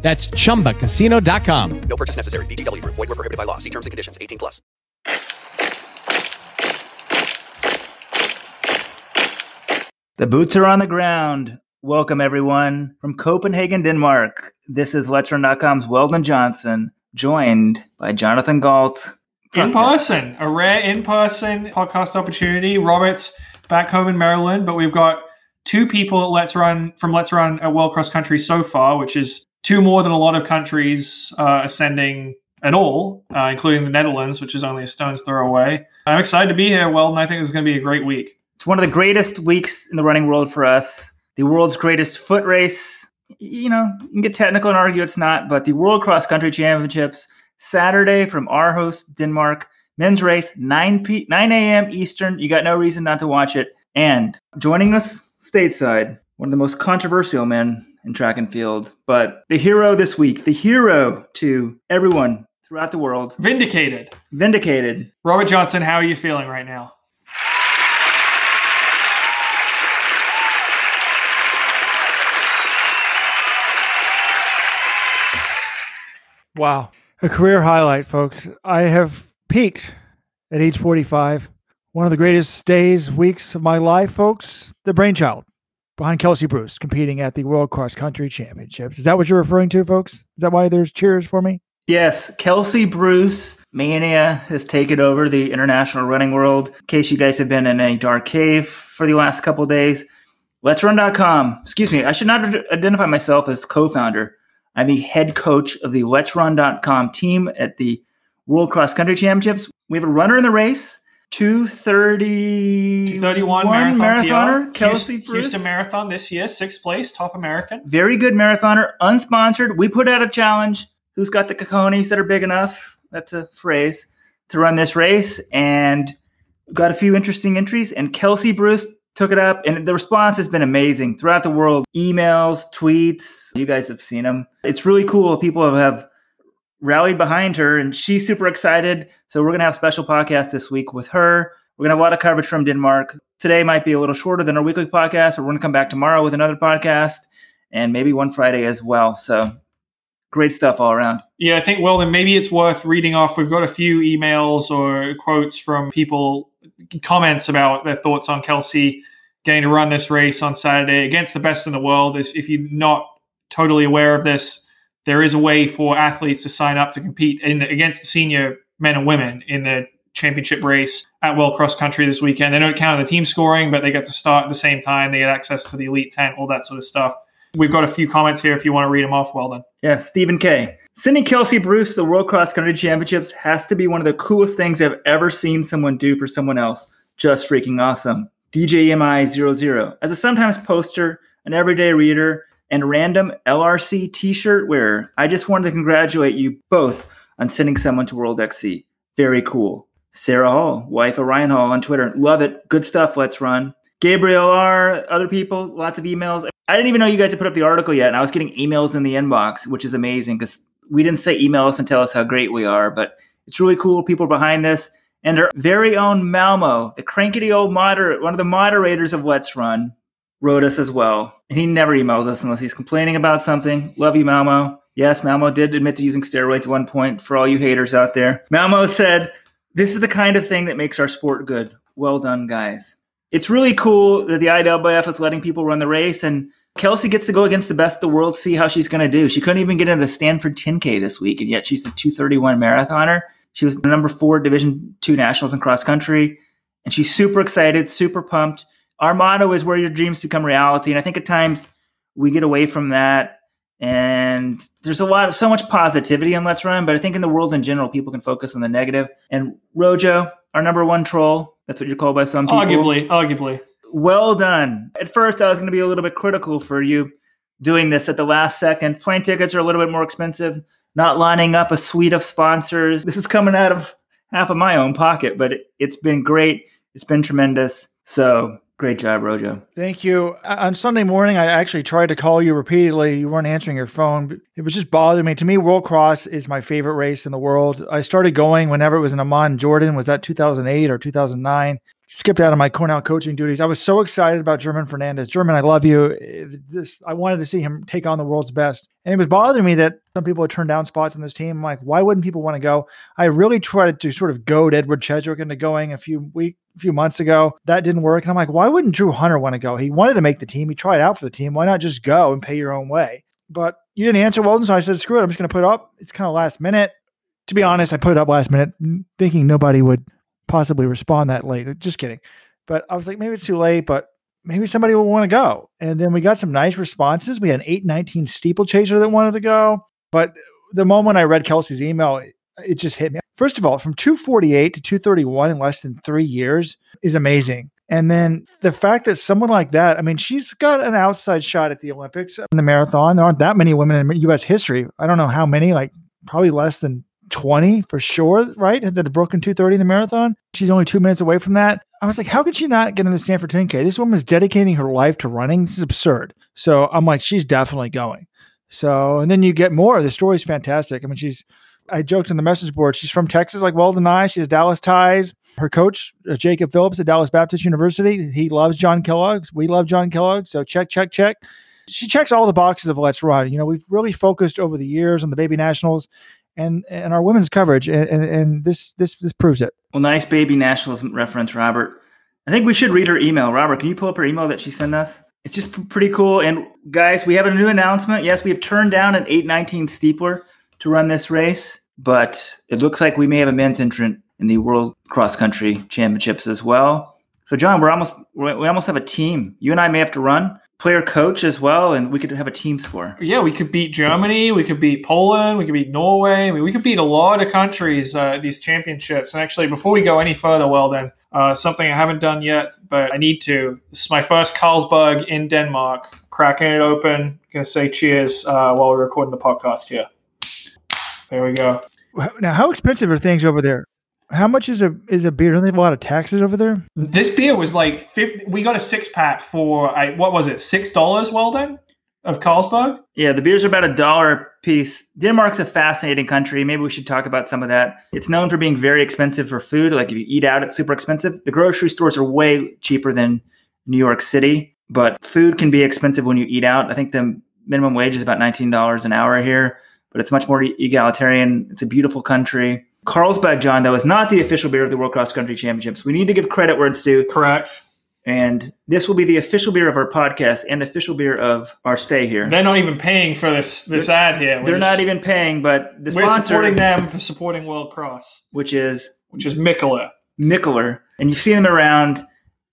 That's chumbacasino.com. No purchase necessary. VGW Group. Void were prohibited by law. See terms and conditions. 18 plus. The boots are on the ground. Welcome, everyone, from Copenhagen, Denmark. This is Let's Run.com's Weldon Johnson, joined by Jonathan Gault. in person, a rare in person podcast opportunity. Robert's back home in Maryland, but we've got two people at Let's Run from Let's Run at World Cross Country so far, which is two more than a lot of countries uh, ascending at all, uh, including the Netherlands, which is only a stone's throw away. I'm excited to be here, Weldon. I think is going to be a great week. It's one of the greatest weeks in the running world for us. The world's greatest foot race. You know, you can get technical and argue it's not, but the World Cross Country Championships Saturday from our host Denmark. Men's race 9 p 9 a.m. Eastern. You got no reason not to watch it. And joining us stateside, one of the most controversial men in track and field, but the hero this week, the hero to everyone throughout the world, Vindicated. vindicated. Robert Johnson, how are you feeling right now? Wow. A career highlight, folks. I have peaked at age 45. One of the greatest days, weeks of my life, folks. The brainchild behind Kelsey Bruce competing at the World Cross Country Championships. Is that what you're referring to, folks? Is that why there's cheers for me? Yes, Kelsey Bruce mania has taken over the international running world. In case you guys have been in a dark cave for the last couple days, let's run.com. Excuse me, I should not identify myself as co-founder. I'm the head coach of the let's run.com team at the World Cross Country Championships. We have a runner in the race, 230 231 marathon marathoner. Kelsey Houston, Bruce. Houston Marathon this year, sixth place, top American. Very good marathoner, unsponsored. We put out a challenge. Who's got the cojones that are big enough? That's a phrase to run this race. And got a few interesting entries. And Kelsey Bruce took it up. And the response has been amazing throughout the world emails, tweets. You guys have seen them. It's really cool. People have rallied behind her and she's super excited. So we're going to have a special podcast this week with her. We're going to have a lot of coverage from Denmark. Today might be a little shorter than our weekly podcast, but we're going to come back tomorrow with another podcast and maybe one Friday as well. So great stuff all around. Yeah, I think, well, then maybe it's worth reading off. We've got a few emails or quotes from people, comments about their thoughts on Kelsey getting to run this race on Saturday against the best in the world. If if you're not totally aware of this, there is a way for athletes to sign up to compete in the, against the senior men and women in the championship race at World Cross Country this weekend. They don't count on the team scoring, but they get to start at the same time. They get access to the elite tent, all that sort of stuff. We've got a few comments here if you want to read them off. Well done. Yeah, Stephen K. Sending Kelsey Bruce the World Cross Country Championships has to be one of the coolest things I've ever seen someone do for someone else. Just freaking awesome. DJMI00. As a sometimes poster, an everyday reader, and random LRC t shirt wearer, I just wanted to congratulate you both on sending someone to World XC. Very cool. Sarah Hall, wife of Ryan Hall on Twitter. Love it. Good stuff. Let's run. Gabriel R, other people, lots of emails. I didn't even know you guys had put up the article yet, and I was getting emails in the inbox, which is amazing because we didn't say email us and tell us how great we are, but it's really cool. People behind this. And our very own Malmo, the crankety old moderate, one of the moderators of Let's Run, wrote us as well. And he never emails us unless he's complaining about something. Love you, Malmo. Yes, Malmo did admit to using steroids at one point for all you haters out there. Malmo said, This is the kind of thing that makes our sport good. Well done, guys. It's really cool that the IWF is letting people run the race and Kelsey gets to go against the best the world, see how she's going to do. She couldn't even get into the Stanford 10K this week, and yet she's the 231 marathoner. She was the number four Division two nationals in cross country, and she's super excited, super pumped. Our motto is where your dreams become reality, and I think at times we get away from that. And there's a lot of so much positivity in Let's Run, but I think in the world in general, people can focus on the negative. And Rojo, our number one troll, that's what you're called by some people. Arguably, arguably. Well done. At first, I was going to be a little bit critical for you doing this at the last second. Plane tickets are a little bit more expensive. Not lining up a suite of sponsors. This is coming out of half of my own pocket, but it, it's been great. It's been tremendous. So great job, Rojo. Thank you. Uh, On Sunday morning, I actually tried to call you repeatedly. You weren't answering your phone. It was just bothering me. To me, World Cross is my favorite race in the world. I started going whenever it was in Amman, Jordan. Was that 2008 or 2009? Skipped out of my Cornell coaching duties. I was so excited about German Fernandez. German, I love you. This, I wanted to see him take on the world's best. And it was bothering me that some people had turned down spots on this team. I'm like, why wouldn't people want to go? I really tried to sort of goad Edward Cheserek into going a few week, a few months ago. That didn't work. And I'm like, why wouldn't Drew Hunter want to go? He wanted to make the team. He tried out for the team. Why not just go and pay your own way? But you didn't answer Weldon, so I said, screw it. I'm just going to put it up. It's kind of last minute. To be honest, I put it up last minute, thinking nobody would possibly respond that late. Uh, just kidding. But I was like, maybe it's too late, but maybe somebody will want to go. And then we got some nice responses. We had an 819 steeplechaser that wanted to go. But the moment I read Kelsey's email, it, just hit me. First of all, from 248 to 231 in less than three years is amazing. And then the fact that someone like that, I mean, she's got an outside shot at the Olympics in the marathon. There aren't that many women in US history. I don't know how many, like probably less than 20 for sure, right? That have broken 230 in the marathon. She's only two minutes away from that. I was like, how could she not get in the Stanford 10K? This woman is dedicating her life to running. This is absurd. So I'm like, she's definitely going. So, and then you get more. The story's fantastic. I mean, she's, I joked in the message board, she's from Texas, like Weldon and I. She has Dallas ties. Her coach, uh, Jacob Phillips at Dallas Baptist University, he loves John Kellogg. We love John Kellogg. So check, check, check. She checks all the boxes of Let's Run. You know, we've really focused over the years on the baby nationals and and our women's coverage, and, and, and this this this proves it. Well, nice baby nationalism reference, Robert. I think we should read her email. Robert, can you pull up her email that she sent us? It's just pretty cool. And guys, we have a new announcement. Yes, we have turned down an 819 steepler to run this race, but it looks like we may have a men's entrant in the World Cross Country Championships as well. So, John, we're almost we almost have a team. You and I may have to run player coach as well, and we could have a team score. Yeah, we could beat Germany, we could beat Poland, we could beat Norway. I mean, we could beat a lot of countries uh, these championships. And actually, before we go any further, well, then uh, something I haven't done yet, but I need to. This is my first Carlsberg in Denmark. Cracking it open. Gonna say cheers uh, while we're recording the podcast here. There we go. Now, how expensive are things over there? How much is a is a beer? Don't they have a lot of taxes over there? This beer was like fifty. We got a six pack for I, what was it? Six dollars. Well done of Carlsberg. Yeah, the beers are about a dollar a piece. Denmark's a fascinating country. Maybe we should talk about some of that. It's known for being very expensive for food. Like if you eat out, it's super expensive. The grocery stores are way cheaper than New York City, but food can be expensive when you eat out. I think the minimum wage is about $19 an hour here, but it's much more egalitarian. It's a beautiful country. Carlsberg, John, that was not the official beer of the World Cross Country Championships. We need to give credit where it's due. Correct. And this will be the official beer of our podcast and the official beer of our stay here. They're not even paying for this this ad here. We're They're not even paying, but the We're sponsor, supporting them for supporting World Cross, which is which is Mikkeller. Nickler, and you see them around.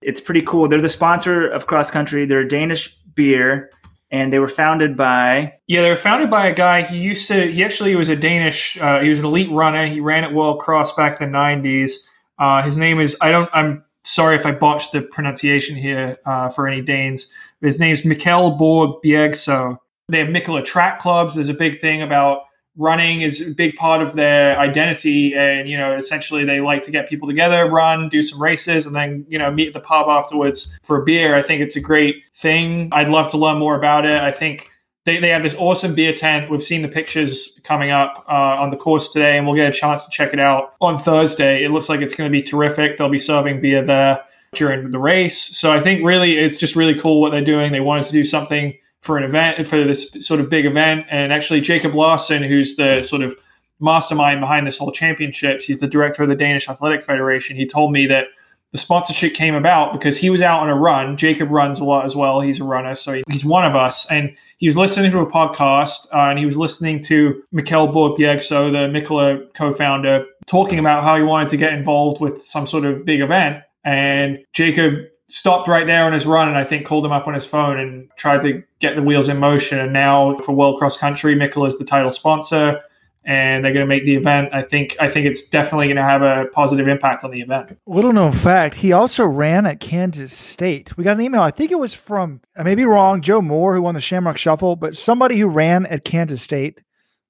It's pretty cool. They're the sponsor of Cross Country. They're a Danish beer, and they were founded by Yeah, they were founded by a guy. He used to. He actually was a Danish. Uh, he was an elite runner. He ran at World Cross back in the nineties. Uh, his name is. I don't. I'm sorry if I botched the pronunciation here uh, for any Danes. His name's Mikkel Borg Bjergso. They have Mikkeller track clubs. There's a big thing about running is a big part of their identity. And you know essentially they like to get people together run do some races and then you know meet at the pub afterwards for a beer. I think it's a great thing. I'd love to learn more about it. I think they, they have this awesome beer tent. We've seen the pictures coming up uh, on the course today and we'll get a chance to check it out on thursday. It looks like it's going to be terrific. They'll be serving beer there during the race. So i think really it's just really cool what they're doing. They wanted to do something for an event for this sort of big event. And actually, Jakob Larsen, who's the sort of mastermind behind this whole championships, he's the director of the Danish Athletic Federation. He told me that the sponsorship came about because he was out on a run. Jacob runs a lot as well. He's a runner, so he's one of us. And he was listening to a podcast, uh, and he was listening to Mikkel Borg Bjergso the Mikkeller co-founder, talking about how he wanted to get involved with some sort of big event. And Jacob stopped right there on his run and I think called him up on his phone and tried to get the wheels in motion. And now for World Cross Country, Mikkel is the title sponsor and they're going to make the event. I think I think it's definitely going to have a positive impact on the event. Little known fact, he also ran at Kansas State. We got an email, I think it was from, I may be wrong, Joe Moore, who won the Shamrock Shuffle, but somebody who ran at Kansas State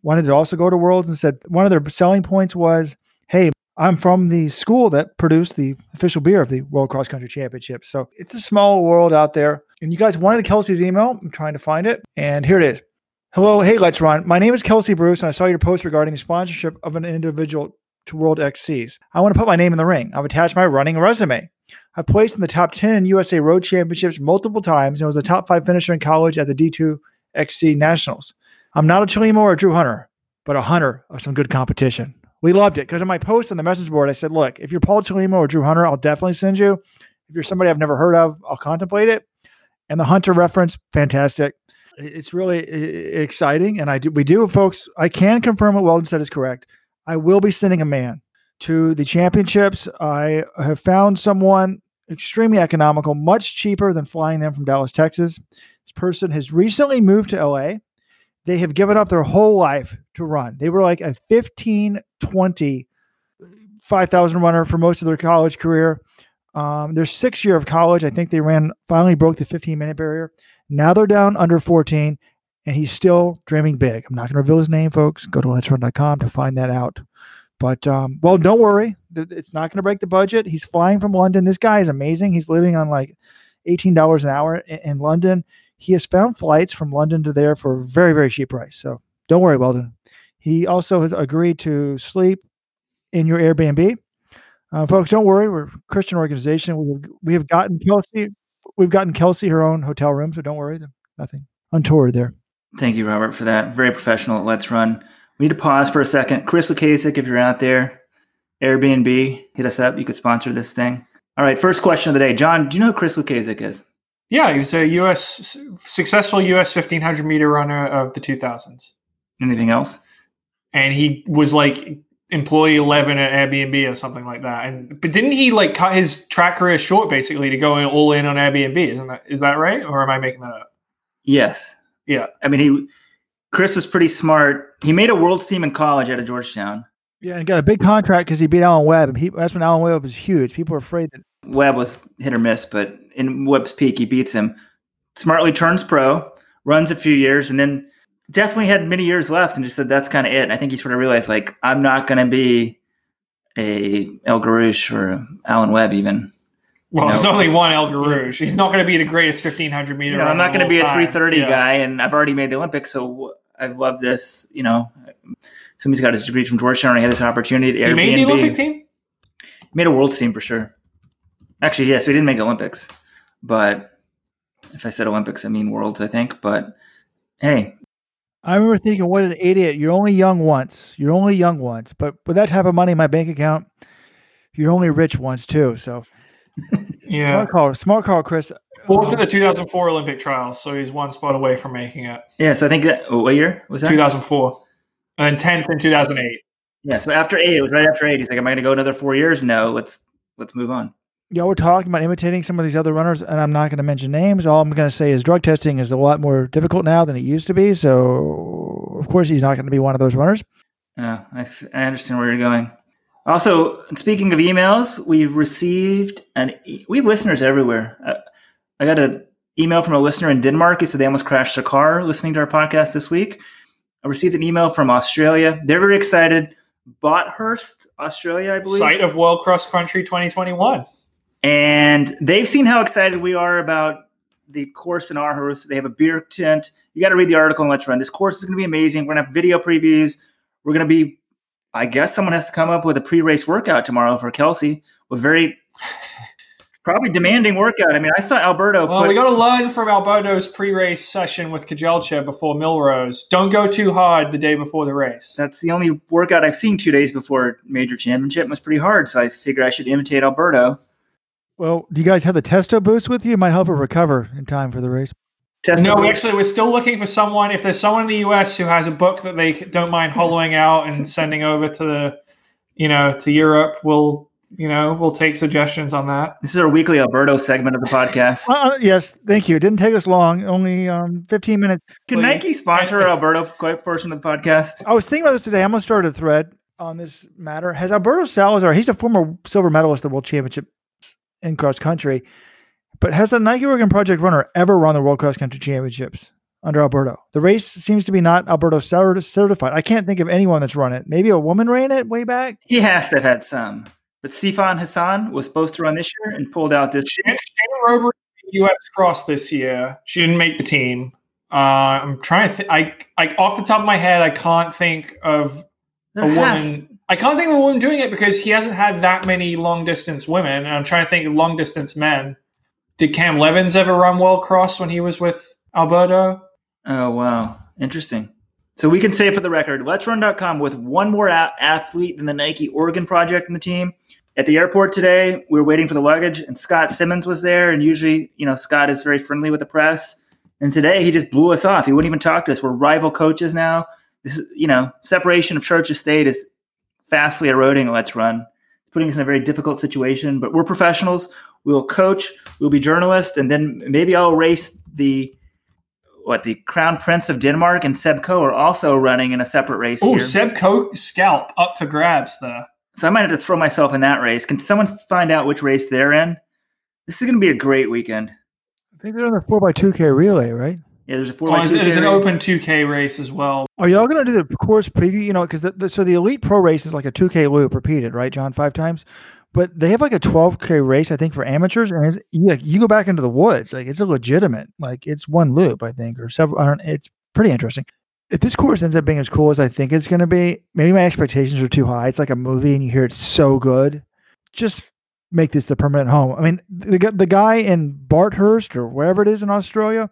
wanted to also go to Worlds and said one of their selling points was, hey, I'm from the school that produced the official beer of the World Cross Country Championship. So it's a small world out there. And you guys wanted Kelsey's email. I'm trying to find it. And here it is. Hello. Hey, let's run. My name is Kelsey Bruce, and I saw your post regarding the sponsorship of an individual to World XCs. I want to put my name in the ring. I've attached my running resume. I placed in the top 10 in USA Road Championships multiple times and was a top five finisher in college at the D2 XC Nationals. I'm not a Chelimo or a Drew Hunter, but a hunter of some good competition. We loved it because in my post on the message board, I said, look, if you're Paul Chelimo or Drew Hunter, I'll definitely send you. If you're somebody I've never heard of, I'll contemplate it. And the Hunter reference, fantastic. It's really exciting. And I do, we do, folks, I can confirm what Weldon said is correct. I will be sending a man to the championships. I have found someone extremely economical, much cheaper than flying them from Dallas, Texas. This person has recently moved to LA they have given up their whole life to run. They were like a 15, 20, 5,000 runner for most of their college career. Um, their sixth year of college, I think they ran, finally broke the 15 minute barrier. Now they're down under 14, and he's still dreaming big. I'm not going to reveal his name, folks. Go to letsrun.com to find that out. But, um, well, don't worry. It's not going to break the budget. He's flying from London. This guy is amazing. He's living on like $18 an hour in, in London. He has found flights from London to there for a very, very cheap price. So don't worry, Weldon. He also has agreed to sleep in your Airbnb. Uh, folks, don't worry. We're a Christian organization. We have, we have gotten Kelsey. We've gotten Kelsey her own hotel room, so don't worry. Nothing untoward there. Thank you, Robert, for that. Very professional. Let's run. We need to pause for a second. Chris Lukasik, if you're out there, Airbnb, hit us up. You could sponsor this thing. All right, first question of the day. John, do you know who Chris Lukasik is? Yeah, he was a U.S. successful U.S. 1500 meter runner of the 2000s. Anything else? And he was like employee 11 at Airbnb or something like that. And but didn't he like cut his track career short basically to go all in on Airbnb? Isn't that is that right, or am I making that up? Yes. Yeah. I mean, he Chris was pretty smart. He made a world's team in college out of Georgetown. Yeah, and got a big contract because he beat Alan Webb, and he, that's when Alan Webb was huge. People were afraid that Webb was hit or miss, but in Webb's peak, he beats him. Smartly turns pro, runs a few years, and then definitely had many years left, and just said that's kind of it. And I think he sort of realized like I'm not going to be a El Guerrouj or Alan Webb even. Well, you know, there's only one El Guerrouj. He's not going to be the greatest 1500 meter. You know, I'm not going to be a 330 yeah. guy, and I've already made the Olympics, so I love this. You know, somebody's got his degree from Georgetown, and he had this opportunity. He Airbnb. made the Olympic team. He made a world team for sure. Actually, yes, so we didn't make Olympics, but if I said Olympics, I mean worlds, I think. But hey, I remember thinking, what an idiot! You're only young once. You're only young once. But with that type of money in my bank account, you're only rich once too. So, yeah, smart call, smart call, Chris. Fourth in the 2004 Olympic trials, so he's one spot away from making it. Yeah, so I think that oh, what year was that? 2004, and 10th uh, in 2008. Yeah, so after eight, it was right after eight. He's like, "Am I going to go another four years? No, let's let's move on." Y'all were talking about imitating some of these other runners, and I'm not going to mention names. All I'm going to say is drug testing is a lot more difficult now than it used to be. So, of course, he's not going to be one of those runners. Yeah, I, I understand where you're going. Also, speaking of emails, we've received and e- we have listeners everywhere. I, I got an email from a listener in Denmark. He said they almost crashed their car listening to our podcast this week. I received an email from Australia. They're very excited. Bathurst, Australia, I believe. Site of World Cross Country 2021. And they've seen how excited we are about the course in Aarhus. They have a beer tent. You got to read the article and let's run. This course is going to be amazing. We're going to have video previews. We're going to be, I guess someone has to come up with a pre race workout tomorrow for Kelsey with very probably demanding workout. I mean, I saw Alberto. Well, put, we got to learn from Alberto's pre-race session with Kejelcha before Millrose. Don't go too hard the day before the race. That's the only workout I've seen two days before major championship. It was pretty hard, so I figured I should imitate Alberto. Well, do you guys have the testo boost with you? It might help her recover in time for the race. Testo no, boost. actually, we're still looking for someone. If there's someone in the U.S. who has a book that they don't mind hollowing out and sending over to the, you know, to Europe, we'll, you know, we'll take suggestions on that. This is our weekly Alberto segment of the podcast. Uh, uh yes, thank you. It didn't take us long, only um, 15 minutes. Can well, Nike sponsor Alberto portion of the podcast? I was thinking about this today. I'm going to start a thread on this matter. Has Alberto Salazar, he's a former silver medalist at the World Championship in cross country. But has the Nike Oregon Project runner ever run the World Cross Country Championships? under Alberto. The race seems to be not Alberto certified. I can't think of anyone that's run it. Maybe a woman ran it way back. He has to have had some. But Sifan Hassan was supposed to run this year and pulled out this Shannon Shannon Rowbury U.S. Cross this year. She didn't make the team. Uh, I'm trying to. Th- I, I off the top of my head, I can't think of There a has- woman. I can't think of a woman doing it because he hasn't had that many long distance women. And I'm trying to think of long distance men. Did Cam Levins ever run World Cross when he was with Alberto? Oh, wow. Interesting. So we can say for the record, let's run.com with one more a- athlete than the Nike Oregon project in the team. At the airport today, we were waiting for the luggage, and Scott Simmons was there. And usually, you know, Scott is very friendly with the press. And today, he just blew us off. He wouldn't even talk to us. We're rival coaches now. This is, you know, separation of church and state is fastly eroding. Let's run, putting us in a very difficult situation. But we're professionals. We'll coach. We'll be journalists, and then maybe I'll race the what the Crown Prince of Denmark and Seb Coe are also running in a separate race Oh, here. Seb Coe's scalp up for grabs there. So I might have to throw myself in that race. Can someone find out which race they're in? This is going to be a great weekend. I think they're on the 4x2K relay, right? Yeah, there's a four Oh, by there's two. there's an carry. open 2K race as well. Are y'all going to do the course preview? You know, because the, the, so the Elite Pro race is like a 2K loop repeated, right, John, five times? But they have like a 12K race, I think, for amateurs. And it's, you, like, you go back into the woods. Like, it's a legitimate, like, it's one loop, I think, or several. I don't, it's pretty interesting. If this course ends up being as cool as I think it's going to be, maybe my expectations are too high. It's like a movie and you hear it's so good. Just make this the permanent home. I mean, the, the guy in Bathurst or wherever it is in Australia,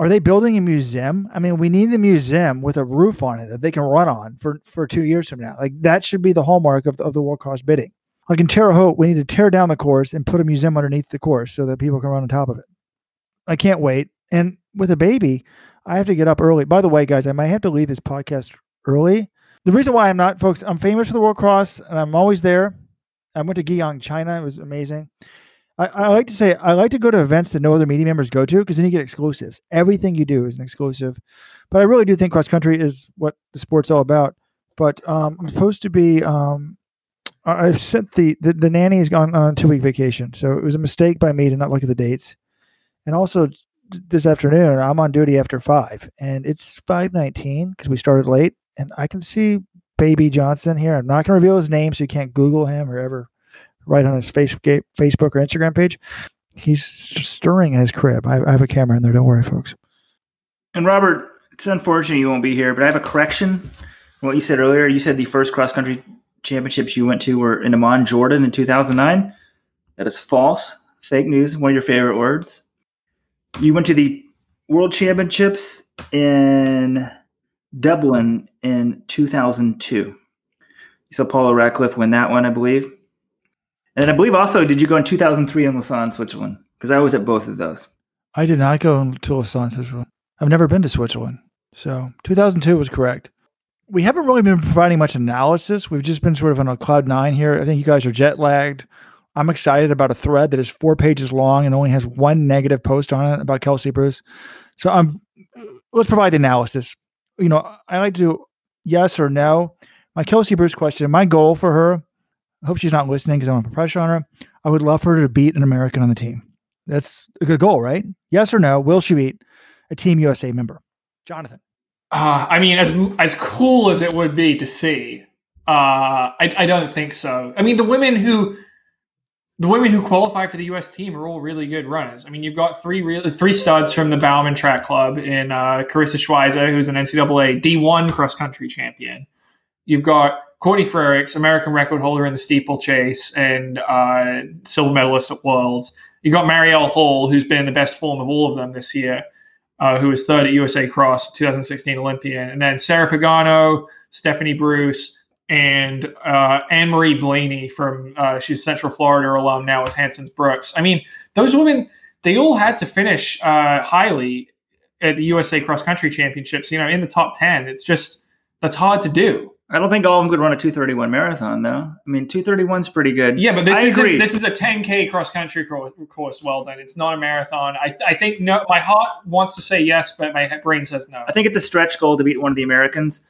are they building a museum? I mean, we need a museum with a roof on it that they can run on for, for two years from now. Like that should be the hallmark of, of the World Cross bidding. Like in Terre Haute, we need to tear down the course and put a museum underneath the course so that people can run on top of it. I can't wait. And with a baby, I have to get up early. By the way, guys, I might have to leave this podcast early. The reason why I'm not, folks, I'm famous for the World Cross and I'm always there. I went to Guiyang, China. It was amazing. I, I like to say I like to go to events that no other media members go to because then you get exclusives. Everything you do is an exclusive. But I really do think cross country is what the sport's all about. But um, I'm supposed to be. Um, I've sent the, the the nanny has gone on a two week vacation, so it was a mistake by me to not look at the dates. And also this afternoon, I'm on duty after five, and it's five nineteen because we started late, and I can see Baby Johnson here. I'm not going to reveal his name, so you can't Google him or ever write on his Facebook or Instagram page. He's stirring in his crib. I, I have a camera in there. Don't worry, folks. And Robert, it's unfortunate you won't be here, but I have a correction. What you said earlier, you said the first cross country championships you went to were in Amman, Jordan in 2009. That is false. Fake news, one of your favorite words. You went to the World Championships in Dublin in 2002. You saw Paula Radcliffe win that one, I believe. And I believe also, did you go in 2003 in Lausanne, Switzerland? Because I was at both of those. I did not go to Lausanne, Switzerland. I've never been to Switzerland. So 2002 was correct. We haven't really been providing much analysis. We've just been sort of on a cloud nine here. I think you guys are jet lagged. I'm excited about a thread that is four pages long and only has one negative post on it about Kelsey Bruce. So I'm let's provide the analysis. You know, I like to do yes or no. My Kelsey Bruce question, my goal for her, I hope she's not listening because I want to put pressure on her. I would love for her to beat an American on the team. That's a good goal, right? Yes or no? Will she beat a Team USA member? Jonathan. Uh, I mean, as as cool as it would be to see, uh, I, I don't think so. I mean, the women who the women who qualify for the U.S. team are all really good runners. I mean, you've got three real three studs from the Bowerman Track Club in uh, Karissa Schweizer, who's an NCAA D1 cross country champion. You've got Courtney Frerichs, American record holder in the steeplechase and uh, silver medalist at Worlds. You've got Marielle Hall, who's been the best form of all of them this year uh, who was third at USA Cross 2016 Olympian, and then Sarah Pagano, Stephanie Bruce, and uh, Anne Marie Blaney from uh, she's Central Florida alum now with Hanson's Brooks. I mean, those women they all had to finish uh, highly at the USA Cross Country Championships. You know, in the top ten. It's just that's hard to do. I don't think all of them could run a 231 marathon, though. I mean, 231 is pretty good. Yeah, but this I is agree. this is a 10k cross country course. Well done. It's not a marathon. I, I think no. My heart wants to say yes, but my brain says no. I think it's a stretch goal to beat one of the Americans.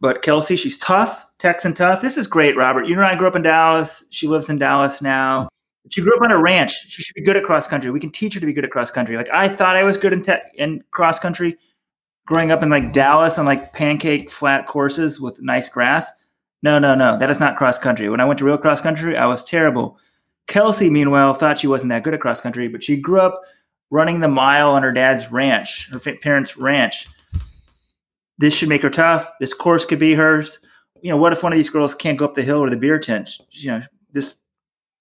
But Kelsey, she's tough, Texan tough. This is great, Robert. You and I grew up in Dallas. She lives in Dallas now. She grew up on a ranch. She should be good at cross country. We can teach her to be good at cross country. Like I thought I was good in te- in cross country, growing up in like Dallas on like pancake flat courses with nice grass. No, no, no. That is not cross country. When I went to real cross country, I was terrible. Kelsey, meanwhile, thought she wasn't that good at cross country, but she grew up running the mile on her dad's ranch, her parents' ranch. This should make her tough. This course could be hers. You know, what if one of these girls can't go up the hill or the beer tent? You know, this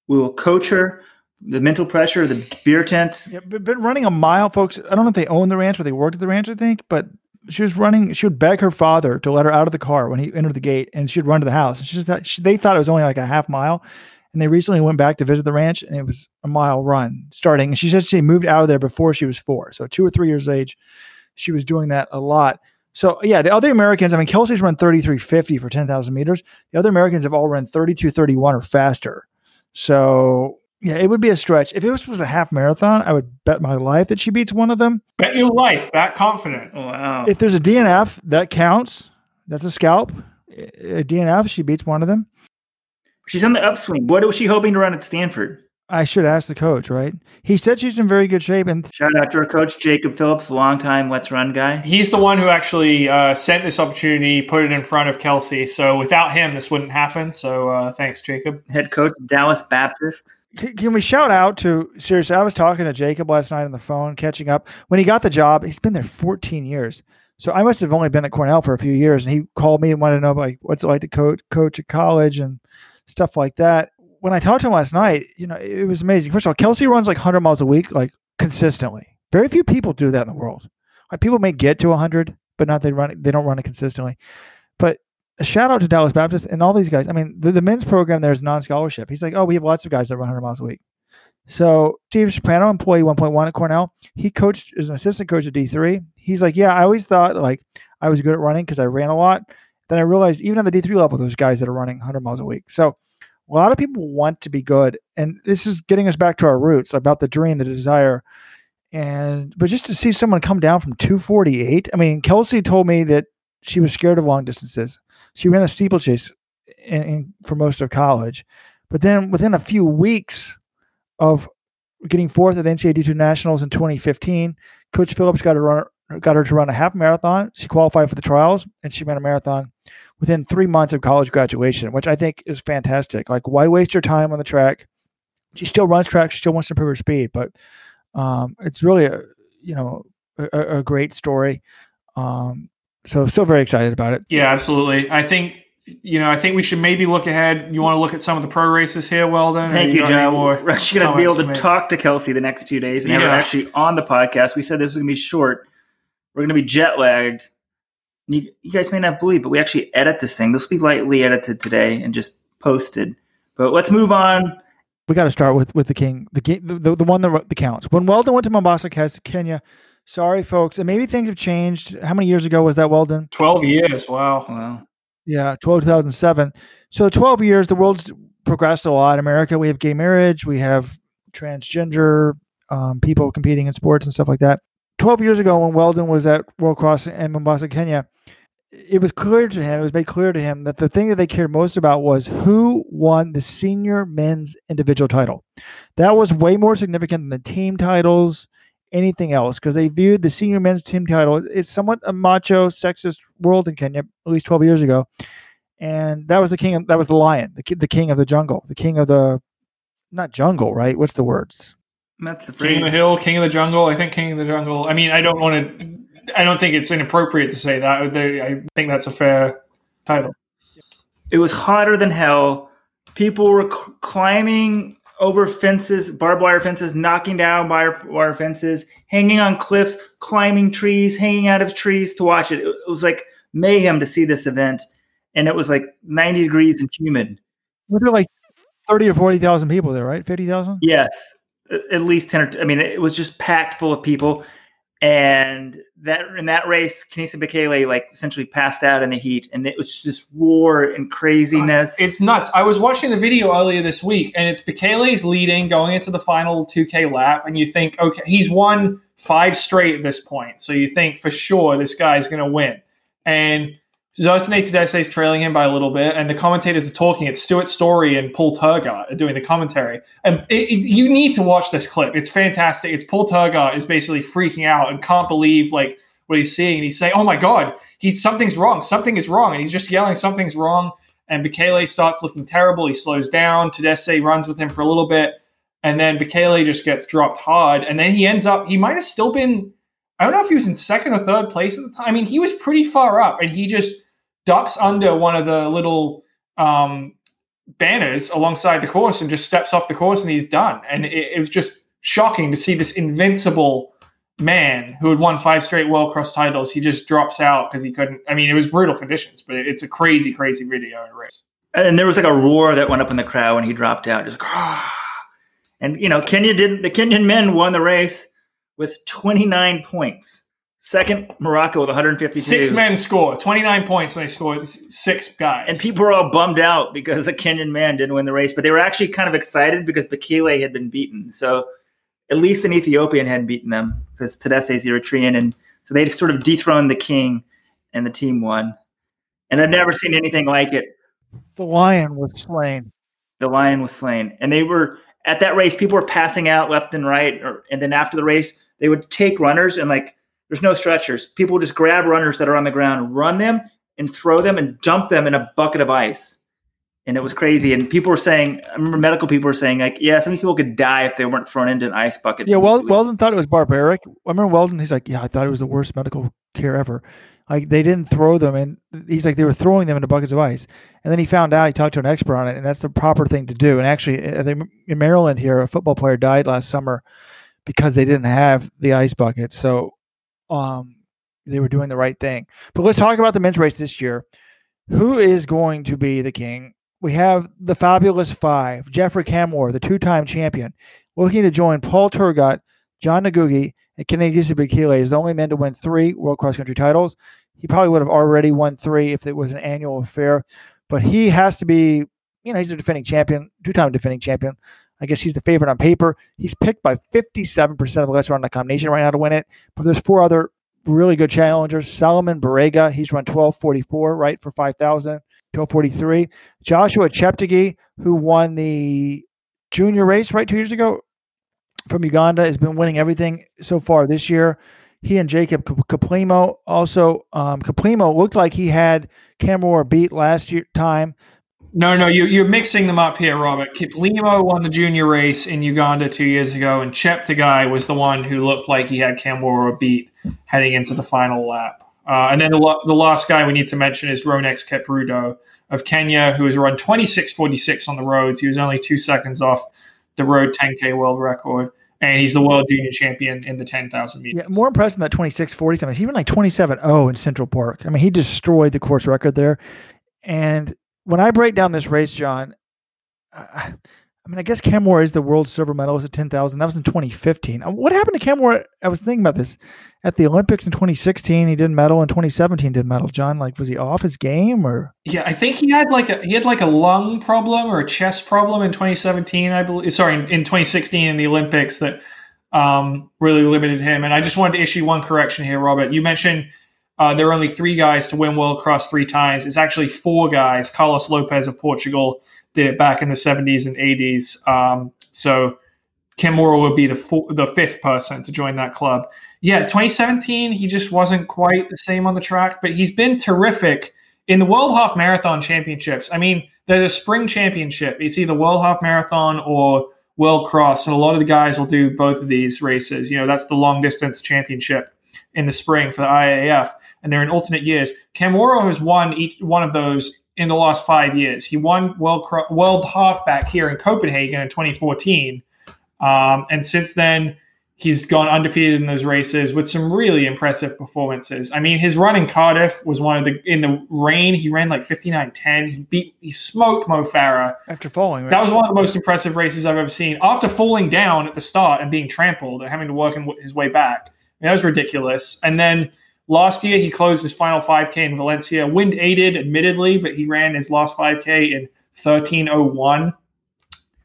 we will coach her. The mental pressure, the beer tent. Yeah, but, but running a mile, folks. I don't know if they own the ranch or they worked at the ranch. I think, but she was running. She would beg her father to let her out of the car when he entered the gate, and she'd run to the house. And she thought, she, they thought it was only like a half mile, and they recently went back to visit the ranch, and it was a mile run starting. And she said she moved out of there before she was four, so two or three years of age. She was doing that a lot. So yeah, the other Americans. I mean, Kelsey's run thirty three fifty for ten thousand meters. The other Americans have all run thirty two thirty one or faster. So yeah, it would be a stretch. If this was a half marathon, I would bet my life that she beats one of them. Bet your life that confident. Wow. If there's a DNF, that counts. That's a scalp. A DNF, she beats one of them. She's on the upswing. What was she hoping to run at Stanford? I should ask the coach, right? He said she's in very good shape. And shout out to our coach, Jacob Phillips, longtime Let's Run guy. He's the one who actually uh, sent this opportunity, put it in front of Kelsey. So without him, this wouldn't happen. So uh, thanks, Jacob. Head coach, Dallas Baptist. Can we shout out to seriously? I was talking to Jacob last night on the phone, catching up. When he got the job, he's been there 14 years. So I must have only been at Cornell for a few years, and he called me and wanted to know like what's it like to coach coach at college and stuff like that when I talked to him last night, you know, it was amazing. First of all, Kelsey runs like 100 miles a week, like consistently. Very few people do that in the world. Like people may get to 100, but not they run they don't run it consistently. But shout out to Dallas Baptist and all these guys. I mean, the, the men's program there is non-scholarship. He's like, oh, we have lots of guys that run 100 miles a week. So Steve Soprano, employee 1.1 at Cornell, he coached as an assistant coach at D3. He's like, yeah, I always thought like I was good at running because I ran a lot. Then I realized even on the D3 level, there's guys that are running 100 miles a week. So a lot of people want to be good and this is getting us back to our roots about the dream the desire and but just to see someone come down from 248 i mean kelsey told me that she was scared of long distances she ran the steeplechase in, in, for most of college but then within a few weeks of getting fourth at the ncaa d2 nationals in 2015 coach phillips got her, run, got her to run a half marathon she qualified for the trials and she ran a marathon within three months of college graduation, which I think is fantastic. Like, why waste your time on the track? She still runs track. She still wants to improve her speed, but um, it's really a you know a, a great story. Um, so still very excited about it. Yeah, absolutely. I think you know I think we should maybe look ahead. You want to look at some of the pro races here, Weldon? Thank you, John. We're actually going to be able to talk to Kelsey the next two days and yeah. have her actually on the podcast. We said this was going to be short. We're going to be jet lagged you, you guys may not believe, but we actually edit this thing. This will be lightly edited today and just posted. But let's move on. We got to start with with the king, the the, the, the one that the counts. When Weldon went to Mombasa, Kenya, sorry folks, and maybe things have changed. How many years ago was that, Weldon? Twelve years. Wow. Wow. Yeah, 12, 2007. So 12 years, the world's progressed a lot. America, we have gay marriage, we have transgender um, people competing in sports and stuff like that. 12 years ago, when Weldon was at World Cross in Mombasa, Kenya, it was clear to him, it was made clear to him that the thing that they cared most about was who won the senior men's individual title. That was way more significant than the team titles, anything else, because they viewed the senior men's team title. It's somewhat a macho, sexist world in Kenya, at least 12 years ago. And that was the king, of, that was the lion, the, the king of the jungle, the king of the, not jungle, right? What's the words? That's the phrase. King of the Hill, King of the Jungle. I think King of the Jungle. I mean, I don't want to I don't think it's inappropriate to say that. I think that's a fair title. It was hotter than hell. People were c- climbing over fences, barbed wire fences, knocking down barbed wire fences, hanging on cliffs, climbing trees, hanging out of trees to watch it. It was like mayhem to see this event, and it was like 90 degrees and humid. Were there like 30 or 40,000 people there, right? 50,000? Yes, at least 10 or, I mean, it was just packed full of people and that in that race, Kenenisa Bekele like essentially passed out in the heat, and it was just roar and craziness. It's nuts. I was watching the video earlier this week, and it's Bekele's leading going into the final 2K lap, and you think, okay, he's won five straight at this point, so you think for sure this guy's going to win, and Zersenay Tadese is trailing him by a little bit, and the commentators are talking. It's Stuart Storey and Paul are doing the commentary. And it, it, you need to watch this clip. It's fantastic. It's Paul Tergat is basically freaking out and can't believe like what he's seeing. And he's saying, "Oh my god, he's something's wrong. Something is wrong." And he's just yelling, "Something's wrong." And Bekele starts looking terrible. He slows down. Tadese runs with him for a little bit, and then Bekele just gets dropped hard. And then he ends up. He might have still been. I don't know if he was in second or third place at the time. I mean, he was pretty far up, and he just ducks under one of the little um, banners alongside the course and just steps off the course and he's done. And it, it, was just shocking to see this invincible man who had won five straight world cross titles. He just drops out because he couldn't. I mean, it was brutal conditions, but it's a crazy, crazy video in a race. And there was like a roar that went up in the crowd when he dropped out. Just ah. and you know, Kenya did the Kenyan men won the race with 29 points. Second, Morocco with 152. Six men score 29 points, and they scored six guys. And people were all bummed out because a Kenyan man didn't win the race, but they were actually kind of excited because Bekele had been beaten. So at least an Ethiopian hadn't beaten them because Tadese is Eritrean. And so they sort of dethroned the king, and the team won. And I've never seen anything like it. The lion was slain. The lion was slain. And they were at that race, people were passing out left and right. Or, and then after the race, they would take runners and like there's no stretchers. People just grab runners that are on the ground, run them, and throw them and dump them in a bucket of ice. And it was crazy. And people were saying, I remember medical people were saying, like, yeah, some of these people could die if they weren't thrown into an ice bucket. Yeah, well, Weldon thought it was barbaric. I remember Weldon, he's like, yeah, I thought it was the worst medical care ever. Like they didn't throw them in. He's like they were throwing them into buckets of ice, and then he found out. He talked to an expert on it, and that's the proper thing to do. And actually, in Maryland here, a football player died last summer because they didn't have the ice bucket. So, um, they were doing the right thing. But let's talk about the men's race this year. Who is going to be the king? We have the fabulous five: Geoffrey Kamworor, the two-time champion, looking to join Paul Tergat, John Ngugi, and Kenenisa Bekele is the only man to win three World Cross Country titles. He probably would have already won three if it was an annual affair, but he has to be. You know, he's a defending champion, two-time defending champion. I guess he's the favorite on paper. He's picked by 57% of the Let's Run the combination right now to win it. But there's four other really good challengers. Salomon Barega, he's run 1244, right, for 5,000, 1243. Joshua Cheptegei, who won the junior race, right, two years ago from Uganda, has been winning everything so far this year. He and Jacob Kiplimo also, um, Kiplimo looked like he had Kamworor beat last year time. No, no, you, you're mixing them up here, Robert. Kiplimo won the junior race in Uganda two years ago, and Cheptegei was the one who looked like he had Kamworor beat heading into the final lap. Uh, and then the, the last guy we need to mention is Rhonex Kipruto of Kenya, who has run 26.46 on the roads. He was only two seconds off the road 10K world record. And he's the world junior champion in the 10,000 meters. Yeah, more impressive than that 26 47. He went like 27 0 in Central Park. I mean, he destroyed the course record there. And when I break down this race, John, I, mean, I guess Cam Kamworor is the world silver medalist at 10,000. That was in 2015. Uh, what happened to Cam Kamworor? I was thinking about this at the Olympics in 2016. He didn't medal. In 2017, did medal. John, like, was he off his game or? Yeah, I think he had like a he had like a lung problem or a chest problem in 2017. I believe. Sorry, in, in 2016 in the Olympics that um, really limited him. And I just wanted to issue one correction here, Robert. You mentioned uh, there are only three guys to win World Cross three times. It's actually four guys. Carlos Lopez of Portugal did it back in the 70s and 80s. Um, so Kamworor would be the four, the fifth person to join that club. Yeah, 2017, he just wasn't quite the same on the track, but he's been terrific in the World Half Marathon Championships. I mean, there's a spring championship. It's either World Half Marathon or World Cross, and a lot of the guys will do both of these races. You know, that's the long distance championship in the spring for the IAF, and they're in alternate years. Camoro has won each one of those in the last five years. He won World, World Half back here in Copenhagen in 2014. Um, and since then, he's gone undefeated in those races with some really impressive performances. I mean, his run in Cardiff was one of the in the rain. He ran like 59.10. He beat he smoked Mo Farah after falling. Right? That was one of the most impressive races I've ever seen. After falling down at the start and being trampled and having to work his way back, that was ridiculous. And then last year, he closed his final 5K in Valencia, wind aided, admittedly, but he ran his last 5K in 1301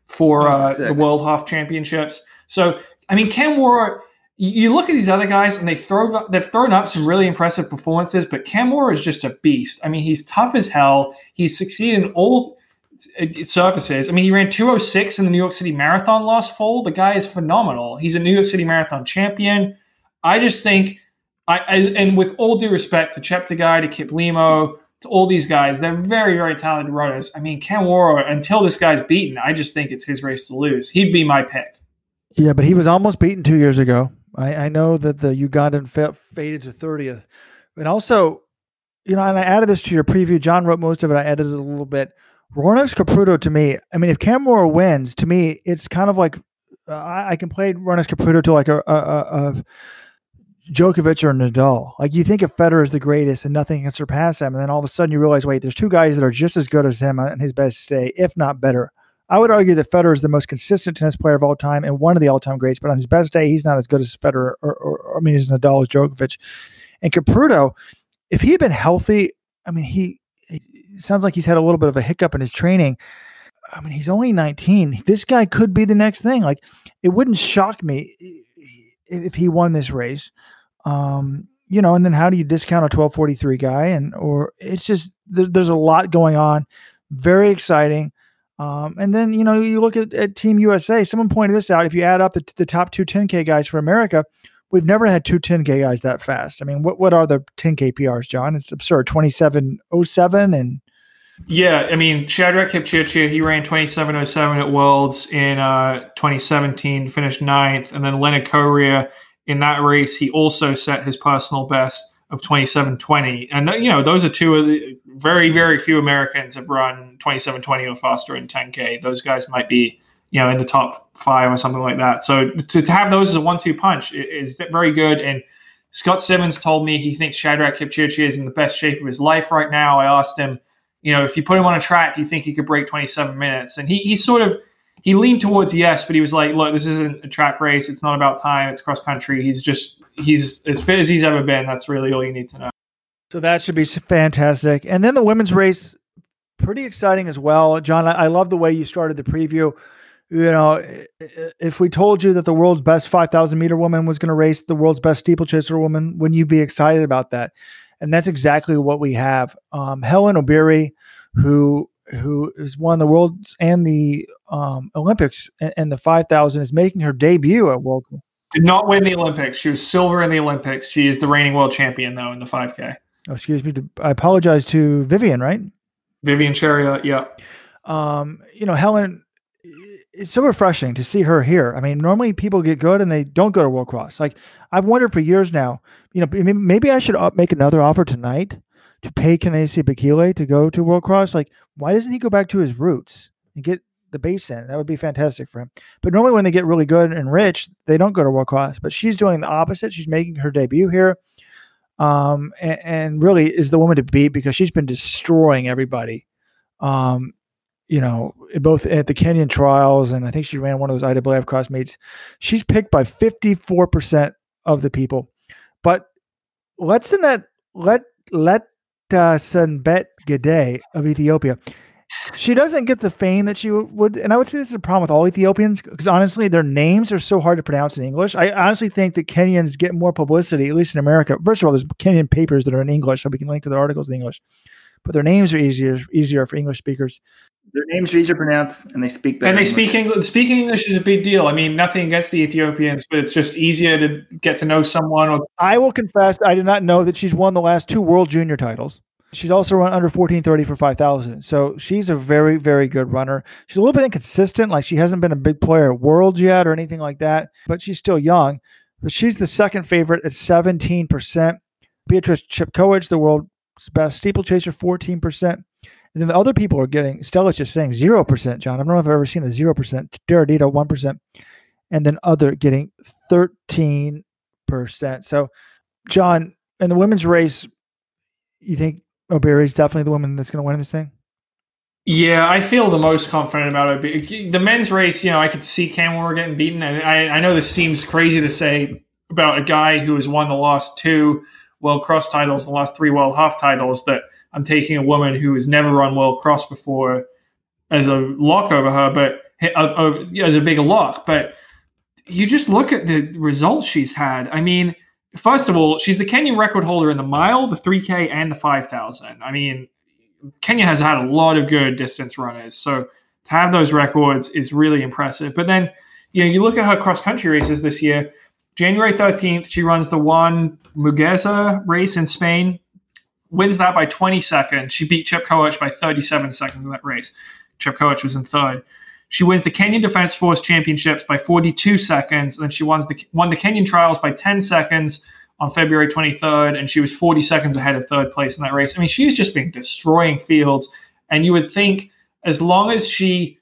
for uh, the World Half Championships. So, I mean, Ken Kamworor, you look at these other guys and they throw they've thrown up some really impressive performances, but Kamworor is just a beast. I mean, he's tough as hell. He's succeeded in all surfaces. I mean, he ran 206 in the New York City Marathon last fall. The guy is phenomenal. He's a New York City Marathon champion. I just think, I, I and with all due respect to Cheptegei, to Kiplimo, to all these guys, they're very, very talented runners. I mean, Kamworor, until this guy's beaten, I just think it's his race to lose. He'd be my pick. Yeah, but he was almost beaten two years ago. I, I know that the Ugandan fa- faded to 30th. And also, you know, and I added this to your preview. John wrote most of it. I edited it a little bit. Rhonex Kipruto to me, I mean, if Cam wins, to me, it's kind of like uh, I, I, can play Rhonex Kipruto to like a, a, a, Djokovic or Nadal. Like you think if Federer is the greatest and nothing can surpass him, and then all of a sudden you realize, wait, there's two guys that are just as good as him on his best day, if not better. I would argue that Federer is the most consistent tennis player of all time and one of the all-time greats. But on his best day, he's not as good as Federer, or, or, or I mean, he's Nadal or Djokovic. And Caputo, if he had been healthy, I mean, he sounds like he's had a little bit of a hiccup in his training. I mean, he's only 19. This guy could be the next thing. Like, it wouldn't shock me if he won this race. Um, you know, and then how do you discount a 1243 guy? And, or it's just, there, there's a lot going on. Very exciting. Um, and then, you know, you look at, at Team USA, someone pointed this out. If you add up the, the top two 10K guys for America, we've never had two 10K guys that fast. I mean, what, what are the 10K PRs, John? It's absurd. 2707 and. Yeah, I mean, Shadrach Kipchirchir, he ran 2707 at Worlds in uh, 2017, finished ninth. And then Leonard Korir in that race, he also set his personal best of 2720. And, you know, those are two of the very, very few Americans have run 2720 or faster in 10K. Those guys might be you know, in the top five or something like that. So to, to have those as a one-two punch is very good. And Scott Simmons told me he thinks Shadrach Kipchirchir is in the best shape of his life right now. I asked him, you know, if you put him on a track, do you think he could break 27 minutes? And he, he sort of he leaned towards yes, but he was like, look, this isn't a track race. It's not about time. It's cross country. He's just he's as fit as he's ever been. That's really all you need to know. So that should be fantastic. And then the women's race, pretty exciting as well. John, I love the way you started the preview you know, if we told you that the world's best 5,000 meter woman was going to race the world's best steeplechaser woman, wouldn't you be excited about that? And that's exactly what we have. Um, Hellen Obiri, who who is won the worlds and the um, Olympics and, and, the 5,000, is making her debut at World. Did not win the Olympics. She was silver in the Olympics. She is the reigning world champion, though, in the 5K. Oh, excuse me. I apologize to Vivian, right? Vivian Cheruiyot, yeah. Um, you know, Hellen it's so refreshing to see her here. I mean, normally people get good and they don't go to World Cross. Like I've wondered for years now. You know, maybe I should make another offer tonight to pay Kenenisa Bekele to go to World Cross. Like, why doesn't he go back to his roots and get the base in? That would be fantastic for him. But normally, when they get really good and rich, they don't go to World Cross. But she's doing the opposite. She's making her debut here, um, and, and really is the woman to beat because she's been destroying everybody. Um, you know, both at the Kenyan trials, and I think she ran one of those IAAF cross meets. She's picked by 54% of the people. But let's that let let uh, Sanbet Gidey of Ethiopia. She doesn't get the fame that she would, and I would say this is a problem with all Ethiopians because honestly, their names are so hard to pronounce in English. I honestly think that Kenyans get more publicity, at least in America. First of all, there's Kenyan papers that are in English, so we can link to the articles in English but their names are easier easier for English speakers. Their names are easier to pronounce, and they speak better. And they English. speak English. Speaking English is a big deal. I mean, nothing against the Ethiopians, but it's just easier to get to know someone. Or- I will confess, I did not know that she's won the last two World Junior titles. She's also run under 1430 for 5,000. So she's a very, very good runner. She's a little bit inconsistent. Like she hasn't been a big player at Worlds yet or anything like that, but she's still young. But she's the second favorite at 17%. Beatrice Chepkoech, the world's best steeplechaser 14%. And then the other people are getting, Stella's just saying 0%, John. I don't know if I've ever seen a 0%. Deradito, 1%. And then other getting 13%. So, John, in the women's race, you think Obiri is definitely the woman that's going to win this thing? Yeah, I feel the most confident about it. The men's race, you know, I could see Cam getting beaten. I, I know this seems crazy to say about a guy who has won the last two world cross titles, the last three world half titles, that I'm taking a woman who has never run world cross before as a lock over her, but as a bigger lock. But you just look at the results she's had. I mean, first of all, she's the Kenyan record holder in the mile, the 3K, and the 5,000. I mean, Kenya has had a lot of good distance runners. So to have those records is really impressive. But then, you know, you look at her cross country races this year. January 13th, she runs the Juan Muguerza race in Spain, wins that by 20 seconds. She beat Koech by 37 seconds in that race. Koech was in third. She wins the Kenyan Defense Force Championships by 42 seconds, and she won the, won the Kenyan Trials by 10 seconds on February 23rd, and she was 40 seconds ahead of third place in that race. I mean, she's just been destroying fields, and you would think as long as she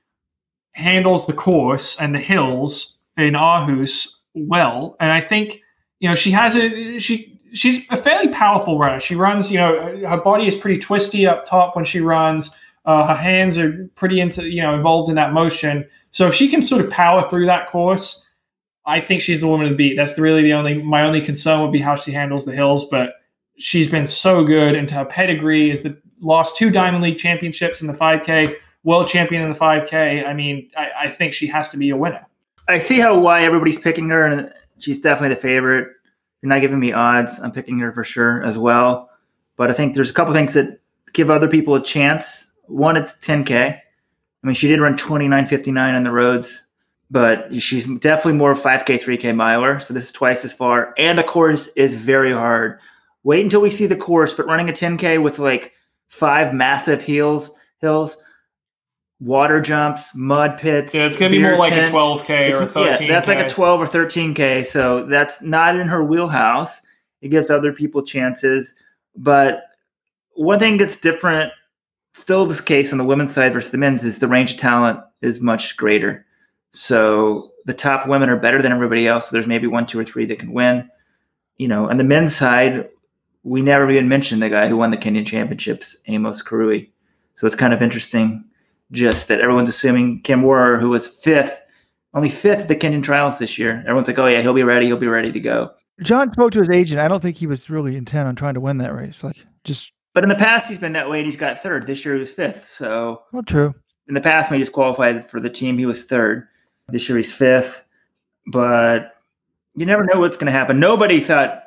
handles the course and the hills in Aarhus well, and I think you know she has a she she's a fairly powerful runner. She runs, you know, her body is pretty twisty up top when she runs. Uh, her hands are pretty into, you know, involved in that motion. So if she can sort of power through that course, I think she's the woman to beat. That's really the only my only concern would be how she handles the hills. But she's been so good, and her pedigree is the lost two Diamond League championships in the 5K, world champion in the 5K. I mean, I, I think she has to be a winner. I see how why everybody's picking her, and she's definitely the favorite. You're not giving me odds. I'm picking her for sure as well. But I think there's a couple things that give other people a chance. One, it's 10K. I mean, she did run 29.59 on the roads, but she's definitely more 5K, 3K miler. So this is twice as far. And the course is very hard. Wait until we see the course, but running a 10K with like five massive hills, hills, water jumps, mud pits. Yeah, it's going to be more like a 12K or a 13K. Yeah, that's like a 12 or 13K. So that's not in her wheelhouse. It gives other people chances. But one thing that's different, still this case on the women's side versus the men's, is the range of talent is much greater. So the top women are better than everybody else. So there's maybe one, two, or three that can win. You know, on the men's side, we never even mentioned the guy who won the Kenyan championships, Amos Kirui. So it's kind of interesting just that everyone's assuming Kamworor, who was fifth, only fifth at the Kenyan trials this year. Everyone's like, oh, yeah, he'll be ready. He'll be ready to go. John spoke to his agent. I don't think he was really intent on trying to win that race. Like, just. But in the past, he's been that way and he's got third. This year, he was fifth. So. Well, true. In the past, when he just qualified for the team, he was third. This year, he's fifth. But you never know what's going to happen. Nobody thought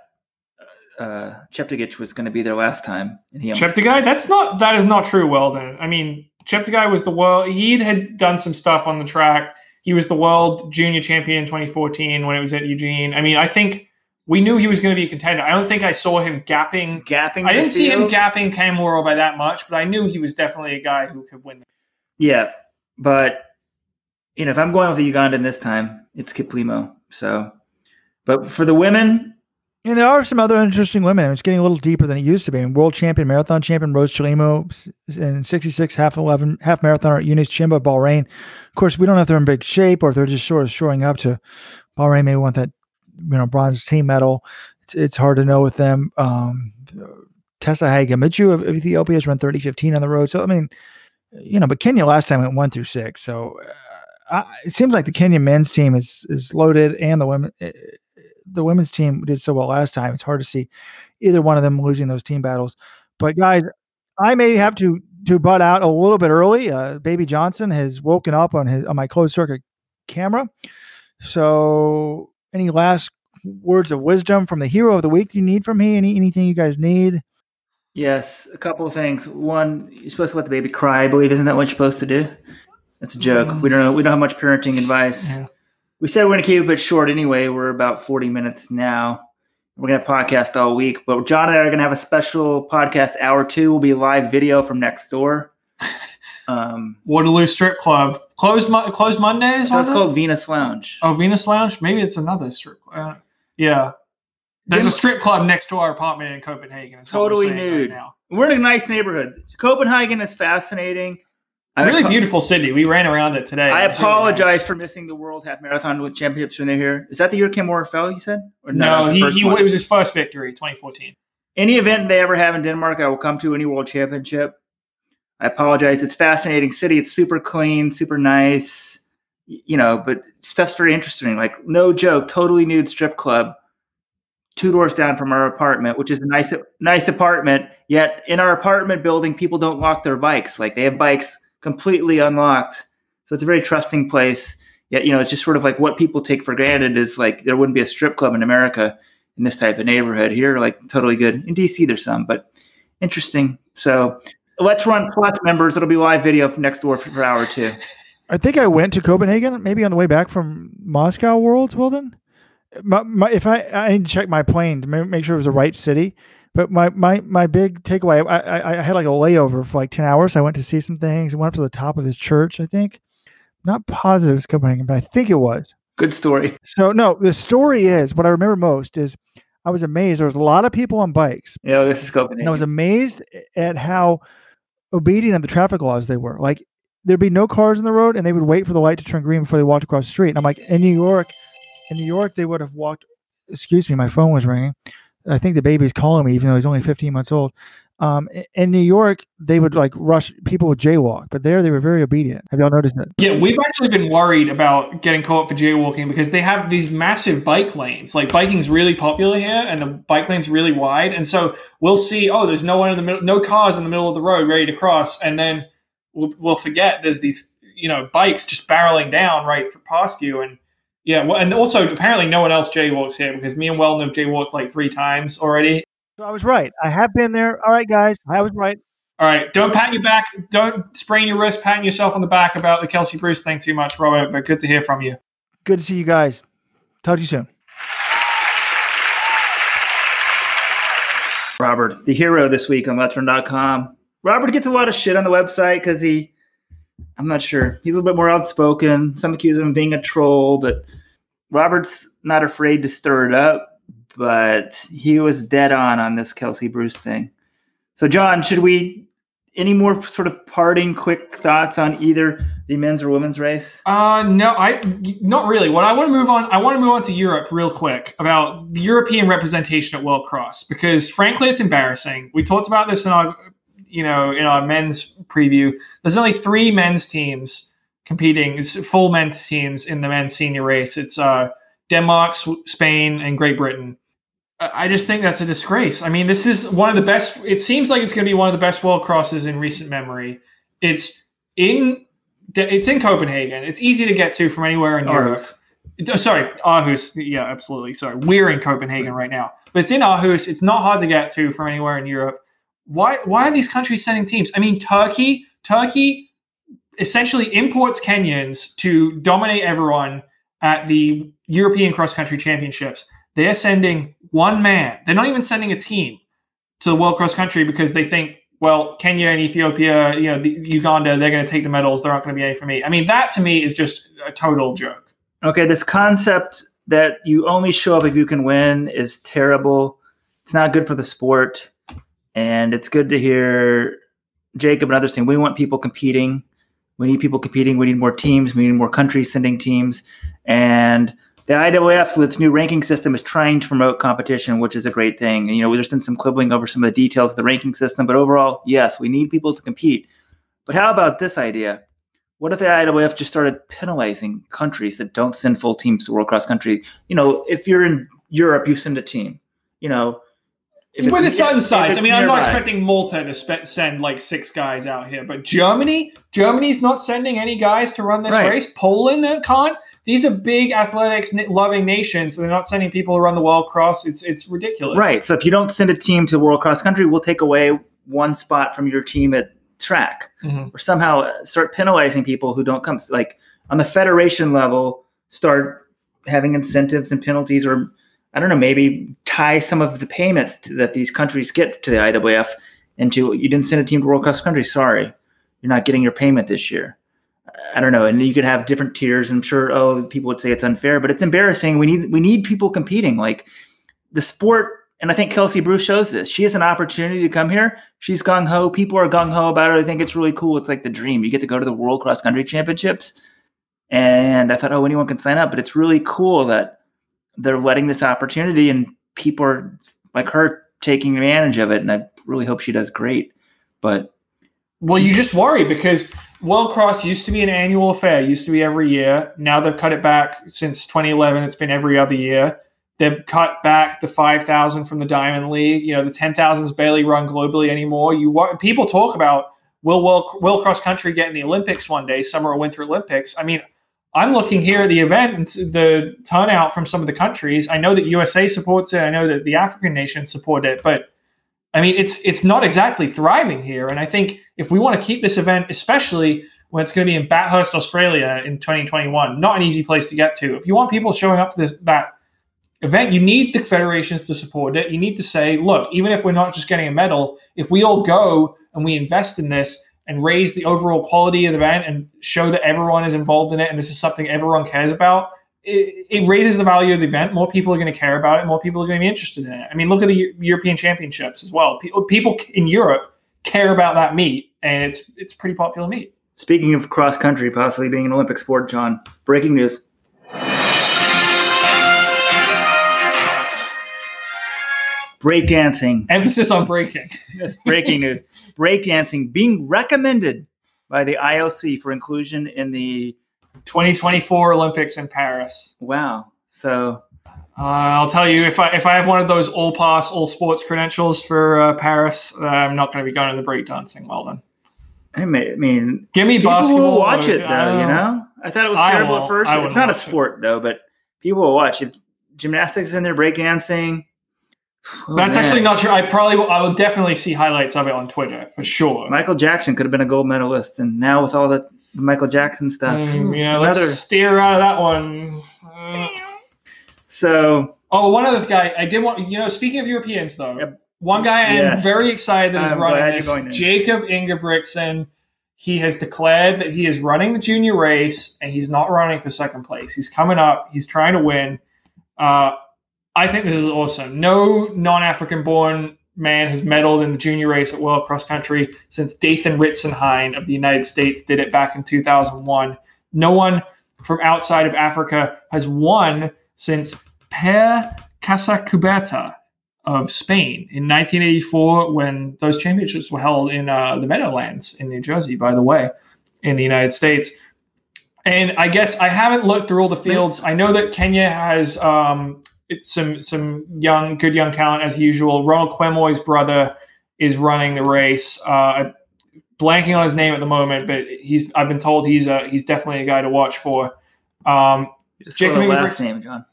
uh, Cheptegei was going to be there last time. And he almost- Cheptegei? That's not, that is not true, Weldon. I mean, Cheptegei was the world. He had done some stuff on the track. He was the world junior champion 2014 when it was at Eugene. I mean, I think we knew he was going to be a contender. I don't think I saw him gapping. Gapping. I didn't see him gapping Cam by that much, but I knew he was definitely a guy who could win. Yeah, but you know, if I'm going with the Ugandan this time, it's Kiplimo. So, but for the women, and there are some other interesting women. It's getting a little deeper than it used to be. I mean, world champion, marathon champion Rose Chelimo, and 66 half 11 half marathon Eunice Chumba Bahrain. Of course, we don't know if they're in big shape or if they're just sort of showing up to Bahrain. May want that you know bronze team medal. It's, it's hard to know with them. Um, Tsehay Gemechu of Ethiopia has run 30 15 on the road. So I mean, you know, but Kenya last time went one through six. So uh, it seems like the Kenyan men's team is is loaded, and the women the women's team did so well last time. It's hard to see either one of them losing those team battles. But guys, I may have to to butt out a little bit early. Uh, Baby Johnson has woken up on his on my closed circuit camera. So, any last words of wisdom from the hero of the week do you need from me? Any anything you guys need? Yes, a couple of things. One, you're supposed to let the baby cry. I believe isn't that what you're supposed to do? That's a joke. Mm. We don't know. We don't have much parenting advice. Yeah we said we're going to keep it short anyway. We're about 40 minutes now. We're going to podcast all week, but John and I are going to have a special podcast. Hour two will be live video from next door. Um, Waterloo Strip Club closed. Closed Mondays. That's called Venus Lounge. Oh, Venus Lounge. Maybe it's another strip. Uh, yeah, there's a strip club next to our apartment in Copenhagen. totally nude. Right now. We're in a nice neighborhood. Copenhagen is fascinating. Really beautiful city. We ran around it today. I apologize really nice. for missing the World Half Marathon with championships when they're here. Is that the year Kamworor fell? You said? Or no, no he, he it was his first victory, 2014. Any event they ever have in Denmark, I will come to any World Championship. I apologize. It's fascinating city. It's super clean, super nice. You know, but stuff's very interesting. Like no joke, totally nude strip club, two doors down from our apartment, which is a nice, nice apartment. Yet in our apartment building, people don't lock their bikes. Like they have bikes completely unlocked. So it's a very trusting place. Yet, you know, it's just sort of like what people take for granted is like there wouldn't be a strip club in America in this type of neighborhood here. Like totally good in DC. There's some, but interesting. So let's run plus members. It'll be live video from next door for, for hour two. I think I went to Copenhagen, maybe on the way back from Moscow Worlds. Well, then, my, my, if I I need to check my plane to make sure it was the right city. But my my my big takeaway, I, I, I had like a layover for like ten hours. I went to see some things. I went up to the top of this church. I think, not positive it's Copenhagen, but I think it was. Good story. So no, the story is what I remember most is I was amazed. There was a lot of people on bikes, Yeah, this is and I was amazed at how obedient of the traffic laws they were. Like there'd be no cars in the road, and they would wait for the light to turn green before they walked across the street. And I'm like, in New York, in New York, they would have walked. Excuse me, my phone was ringing. I think the baby's calling me, even though he's only 15 months old. Um, in New York, they would like rush. People would jaywalk, but there they were very obedient. Have y'all noticed that? Yeah, we've actually been worried about getting caught for jaywalking because they have these massive bike lanes. Like biking's really popular here, and the bike lane's really wide. And so we'll see, oh, there's no one in the middle, no cars in the middle of the road ready to cross, and then we'll, we'll forget there's these, you know, bikes just barreling down right past you. And yeah, well, and also apparently no one else jaywalks here because me and Weldon have jaywalked like three times already. So I was right. I have been there. All right, guys, I was right. All right, don't pat your back, don't sprain your wrist, patting yourself on the back about the Kelsey Bruce thing too much, Robert. But good to hear from you. Good to see you guys. Talk to you soon. Robert, the hero this week on Let'sRun.com. Robert gets a lot of shit on the website because he, I'm not sure, he's a little bit more outspoken. Some accuse him of being a troll, but Robert's not afraid to stir it up. But he was dead on on this Kelsey Bruce thing. So, John, should we any more sort of parting quick thoughts on either the men's or women's race? Uh, no, I not really. What I want to move on, I want to move on to Europe real quick about the European representation at World Cross because frankly, it's embarrassing. We talked about this in our, you know, in our men's preview. There's only three men's teams competing, full men's teams in the men's senior race. It's uh, Denmark, Spain, and Great Britain. I just think that's a disgrace. I mean, this is one of the best. It seems like it's going to be one of the best world crosses in recent memory. It's in it's in Copenhagen. It's easy to get to from anywhere in Europe. Aarhus. Uh, Sorry, Aarhus. Yeah, absolutely. Sorry, we're in Copenhagen right now, but it's in Aarhus. It's not hard to get to from anywhere in Europe. Why? Why are these countries sending teams? I mean, Turkey. Turkey essentially imports Kenyans to dominate everyone at the European cross country championships. They're sending one man. They're not even sending a team to the World Cross Country because they think, well, Kenya and Ethiopia, you know, Uganda, they're going to take the medals. There aren't going to be any for me. I mean, that to me is just a total joke. Okay, this concept that you only show up if you can win is terrible. It's not good for the sport. And it's good to hear Jakob and others saying we want people competing. We need people competing. We need more teams. We need more countries sending teams. And the IAAF, with its new ranking system, is trying to promote competition, which is a great thing. And, you know, there's been some quibbling over some of the details of the ranking system, but overall, yes, we need people to compete. But how about this idea? What if the IAAF just started penalizing countries that don't send full teams to World Cross Country? You know, if you're in Europe, you send a team. You know, With a certain size. I mean, I'm not expecting Malta to spe- send like six guys out here, but Germany, Germany's not sending any guys to run this Right. race. Poland uh, can't. These are big athletics loving nations. And they're not sending people to run the World Cross. It's it's ridiculous. Right. So if you don't send a team to World Cross Country, we'll take away one spot from your team at track, Mhm. or somehow start penalizing people who don't come. Like on the federation level, start having incentives and penalties, or I don't know, maybe tie some of the payments to, that these countries get to the IAAF into. You didn't send a team to World Cross Country. Sorry, you're not getting your payment this year. I don't know, and you could have different tiers. I'm sure. Oh, people would say it's unfair, but it's embarrassing. We need we need people competing. Like the sport, and I think Kelsey Bruce shows this. She has an opportunity to come here. She's gung ho. People are gung ho about it. I think it's really cool. It's like the dream. You get to go to the World Cross Country Championships, and I thought, oh, anyone can sign up. But it's really cool that they're letting this opportunity, and people are like her taking advantage of it. And I really hope she does great. But Well, you just worry because World Cross used to be an annual affair, used to be every year. Now they've cut it back since 2011. It's been every other year. They've cut back the 5,000 from the Diamond League. You know, the 10,000 is barely run globally anymore. You People talk about will World, World Cross Country get in the Olympics one day, Summer or Winter Olympics. I mean, I'm looking here at the event and the turnout from some of the countries. I know that USA supports it. I know that the African nations support it, but I mean, it's it's not exactly thriving here. And I think if we want to keep this event, especially when it's going to be in Bathurst, Australia in 2021, not an easy place to get to. If you want people showing up to this that event, you need the federations to support it. You need to say, look, even if we're not just getting a medal, if we all go and we invest in this and raise the overall quality of the event and show that everyone is involved in it and this is something everyone cares about, it, it raises the value of the event. More people are going to care about it. More people are going to be interested in it. I mean, look at the Eu- European Championships as well. People, people in Europe care about that meet, and it's it's pretty popular meet. Speaking of cross country possibly being an Olympic sport, John, breaking news. Breakdancing. Emphasis on breaking. Yes, breaking news. Breakdancing being recommended by the IOC for inclusion in the 2024 Olympics in Paris. wow. So Uh, I'll tell you, if I if I have one of those all pass, all sports credentials for uh, Paris, uh, I'm not going to be going to the breakdancing. Well then, I mean, give me people basketball. will watch it though. You know, I thought it was terrible at first. It's wouldn't a watch it. sport though, but people will watch. If gymnastics in there, breakdancing. Oh, That's man. actually not true. I probably will, I will definitely see highlights of it on Twitter for sure. Michael Jackson could have been a gold medalist, and now with all the, Michael Jackson stuff, Mm, yeah, let's steer out of that one. Uh, So oh, one other guy I did want. You know, speaking of Europeans though, Yep. one guy I am Yes. very excited that is I'm running this. Jakob Ingebrigtsen. He has declared that he is running the junior race and he's not running for second place. He's coming up. He's trying to win. Uh, I think this is awesome. No non-African born man has medaled in the junior race at World Cross Country since Dathan Ritzenhein of the United States did it back in 2001. No one from outside of Africa has won since Per Casacuberta of Spain in 1984 when those championships were held in uh, the Meadowlands in New Jersey, by the way, in the United States. And I guess I haven't looked through all the fields. I know that Kenya has um, some some young, good young talent as usual. Ronald Kwemoi's brother is running the race. Uh, blanking on his name at the moment, but he's I've been told he's a he's definitely a guy to watch for. Um, Jacob Jacob the last name, John.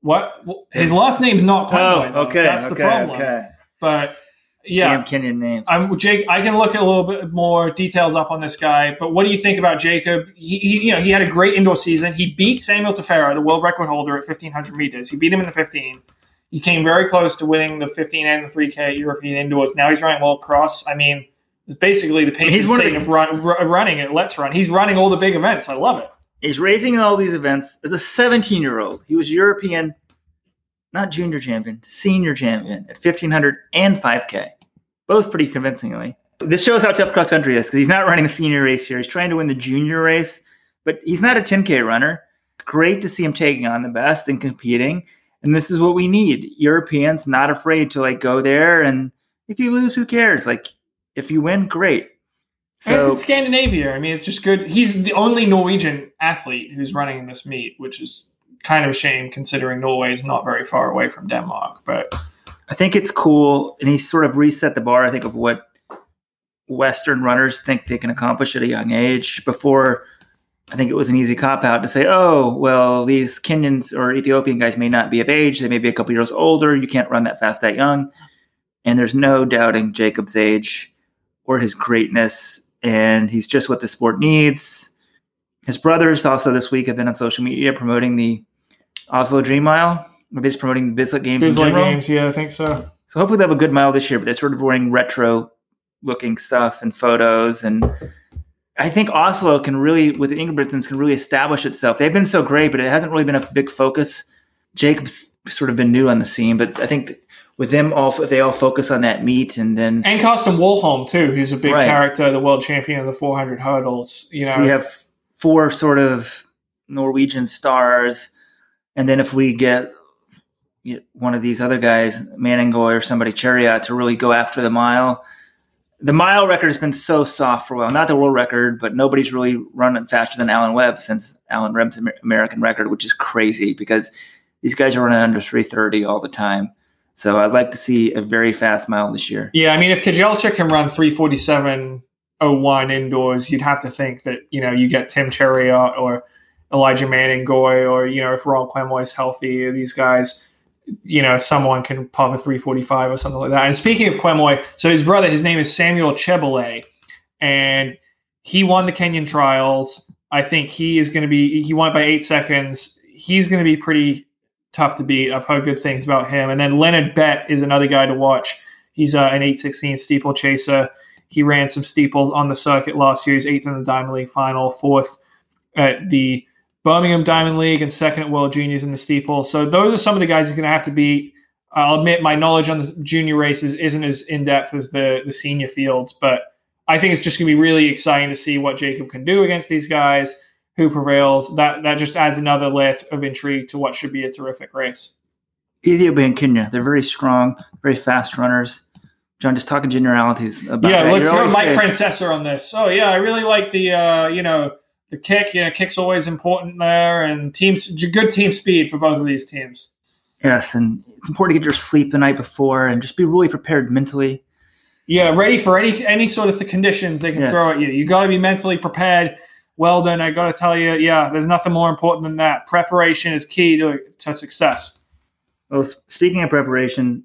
what Well, his last name's not Quemoy. okay, that's the problem. Oh, okay. But yeah, Damn Kenyan names. I'm Jake. I can look at a little bit more details up on this guy, but what do you think about Jakob? He, he you know, he had a great indoor season. He beat Samuel Tefera, the world record holder at 1500 meters. He beat him in the 15. He came very close to winning the 15 and the 3K European indoors. Now he's running World Cross. I mean, it's basically the patient He's of the- run, ru- running it. Let's run. He's running all the big events. I love it. He's racing in all these events as a 17 year old. He was European, not junior champion, senior champion at 1500 and 5K, both pretty convincingly. This shows how tough cross country is because he's not running the senior race here. He's trying to win the junior race, but he's not a 10K runner. It's great to see him taking on the best and competing. And this is what we need. Europeans not afraid to like go there and if you lose, who cares? Like if you win, great. And it's So in Scandinavia. I mean, it's just good. He's the only Norwegian athlete who's running in this meet, which is kind of a shame considering Norway is not very far away from Denmark. But I think it's cool, and he sort of reset the bar. I think of what Western runners think they can accomplish at a young age. Before, I think it was an easy cop out to say, "Oh, well, these Kenyans or Ethiopian guys may not be of age; they may be a couple years older. You can't run that fast that young." And there's no doubting Jakob's age or his greatness, and he's just what the sport needs. His brothers also this week have been on social media promoting the Oslo Dream Mile. Maybe just promoting the Bislett Games. in Bislett. Games, yeah, I think so. So hopefully they have a good mile this year, but they're sort of wearing retro looking stuff and photos. And I think Oslo can really, with the Ingebrigtsens, can really establish itself. They've been so great, but it hasn't really been a big focus. Jakob's sort of been new on the scene, but I think with them all, if they all focus on that meet and then And Karsten Warholm too, who's a big Right. character, the world champion of the 400 hurdles. You know, so we have four sort of Norwegian stars. And then if we get one of these other guys, Manangoi or somebody, Cheruiyot, to really go after the mile. The mile record has been so soft for a while. Not the world record, but nobody's really run faster than Alan Webb since Alan Webb's American record, which is crazy because these guys are running under 330 all the time. So I'd like to see a very fast mile this year. yeah. I mean, if Kejelcha can run 347.01 indoors, you'd have to think that you know you get Tim Cheruiyot or Elijah Manangoi, or you know if Ron Kwemoi is healthy, these guys, you know, someone can pop a 345 or something like that. And speaking of Kwemoi, so his brother, his name is Samuel Chebole, and he won the Kenyan trials. I think he is going to be. He won by eight seconds. He's going to be pretty tough to beat. I've heard good things about him. And then Leonard Bett is another guy to watch. He's uh, an 816 steeplechaser. He ran some steeples on the circuit last year. He's eighth in the Diamond League final, fourth at the Birmingham Diamond League, and second at World Juniors in the steeple. So those are some of the guys he's going to have to beat. I'll admit my knowledge on the junior races isn't as in depth as the the senior fields, but I think it's just going to be really exciting to see what Jakob can do against these guys. Who prevails? That that just adds another layer of intrigue to what should be a terrific race. Ethiopia and Kenya, they're very strong, very fast runners. John, just talking generalities about yeah, that. let's always Mike Francesa on this. Oh yeah, I really like the uh, you know the kick. Yeah, kick's always important there, and teams good team speed for both of these teams. Yes, and it's important to get your sleep the night before and just be really prepared mentally. Yeah, ready for any any sort of the conditions they can Yes. throw at you. You got to be mentally prepared. Weldon, I got to tell you, yeah, there's nothing more important than that. Preparation is key to to success. Well, speaking of preparation,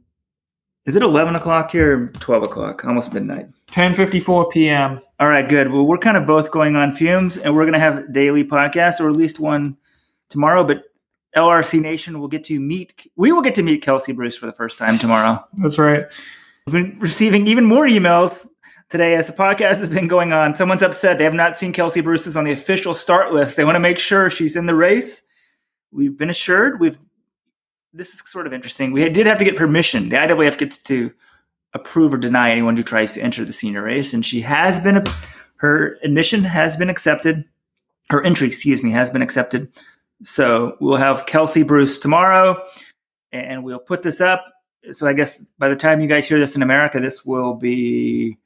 is it 11 o'clock here or 12 o'clock? Almost midnight. 10:54 p.m. All right, good. Well, we're kind of both going on fumes, and we're going to have daily podcasts, or at least one tomorrow. But LRC Nation will get to meet. We will get to meet Kelsey Bruce for the first time tomorrow. That's right. We've been receiving even more emails today as the podcast has been going on. Someone's upset they have not seen Kelsey Bruce's on the official start list. They want to make sure she's in the race. We've been assured. We've. This is sort of interesting. We did have to get permission. The IAAF gets to approve or deny anyone who tries to enter the senior race, and she has been. Her admission has been accepted. Her entry, excuse me, has been accepted. So we'll have Kelsey Bruce tomorrow, and we'll put this up so I guess by the time you guys hear this in America, this will be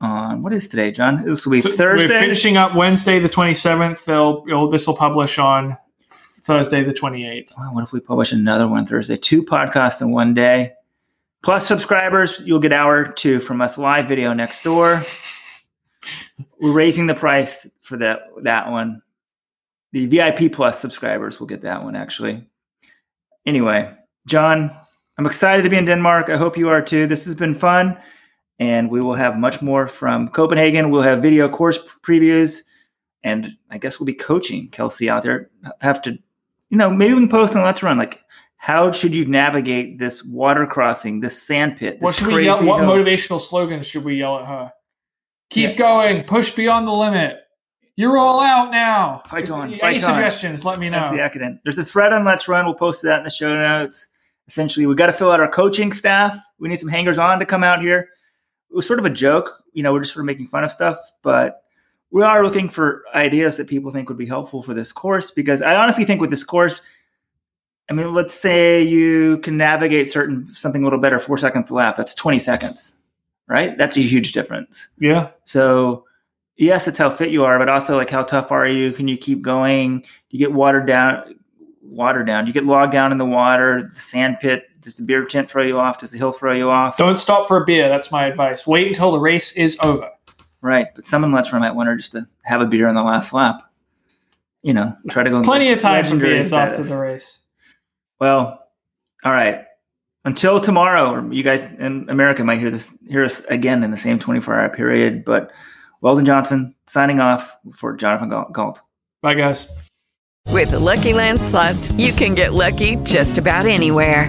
on what is today, John? This will be So Thursday. We're finishing up Wednesday the 27th. They'll, it'll, this will publish on Thursday the 28th. Wow, what if we publish another one Thursday? Two podcasts in one day. Plus subscribers, you'll get hour two from us live video next door. We're raising the price for that that one. The VIP plus subscribers will get that one actually. Anyway, John, I'm excited to be in Denmark. I hope you are too. This has been fun, and we will have much more from Copenhagen. We'll have video course previews, and I guess we'll be coaching Kelsey out there. Have to, you know, maybe we can post on Let's Run like how should you navigate this water crossing, this sand pit? What this should we yell? What hill? motivational slogans should we yell at her? Keep Yeah. going. Push beyond the limit. You're all out now. Fight on, Any fight on. suggestions? Let me know. That's the accident. There's a thread on Let's Run. We'll post that in the show notes. Essentially, we got to fill out our coaching staff. We need some hangers on to come out here. It was sort of a joke. You know, we're just sort of making fun of stuff, but we are looking for ideas that people think would be helpful for this course because I honestly think with this course, I mean, let's say you can navigate certain something a little better, four seconds a lap. That's 20 seconds, right? That's a huge difference. Yeah. So yes, it's how fit you are, but also like how tough are you? Can you keep going? Do you get watered down, watered down. You get logged down in the water, the sand pit. Does the beer tent throw you off? Does the hill throw you off? Don't stop for a beer. That's my advice. Wait until the race is over. Right. But someone Let's Run might want her just to have a beer on the last lap. You know, try to go. Plenty of time for legendary beers status. after the race. Well, all right. Until tomorrow, you guys in America might hear this hear us again in the same 24 hour period. But Weldon Johnson signing off for Jonathan Gault. Gault. Bye, guys. With the Lucky Land slots, you can get lucky just about anywhere.